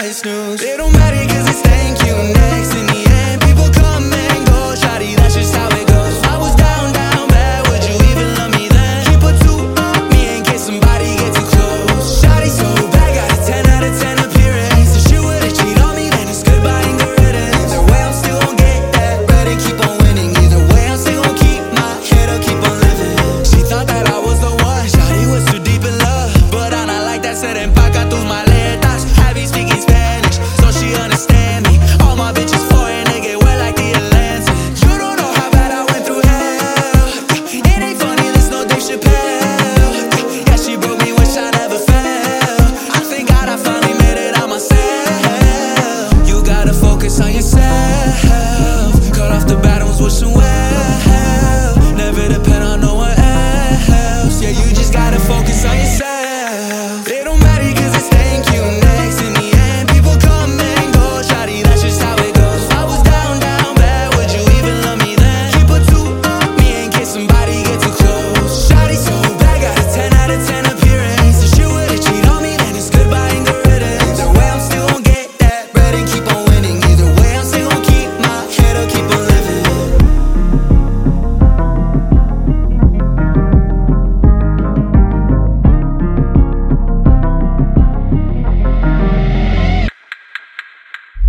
I snooze. They don't amanecer empaca tus maletas. Heavy speaking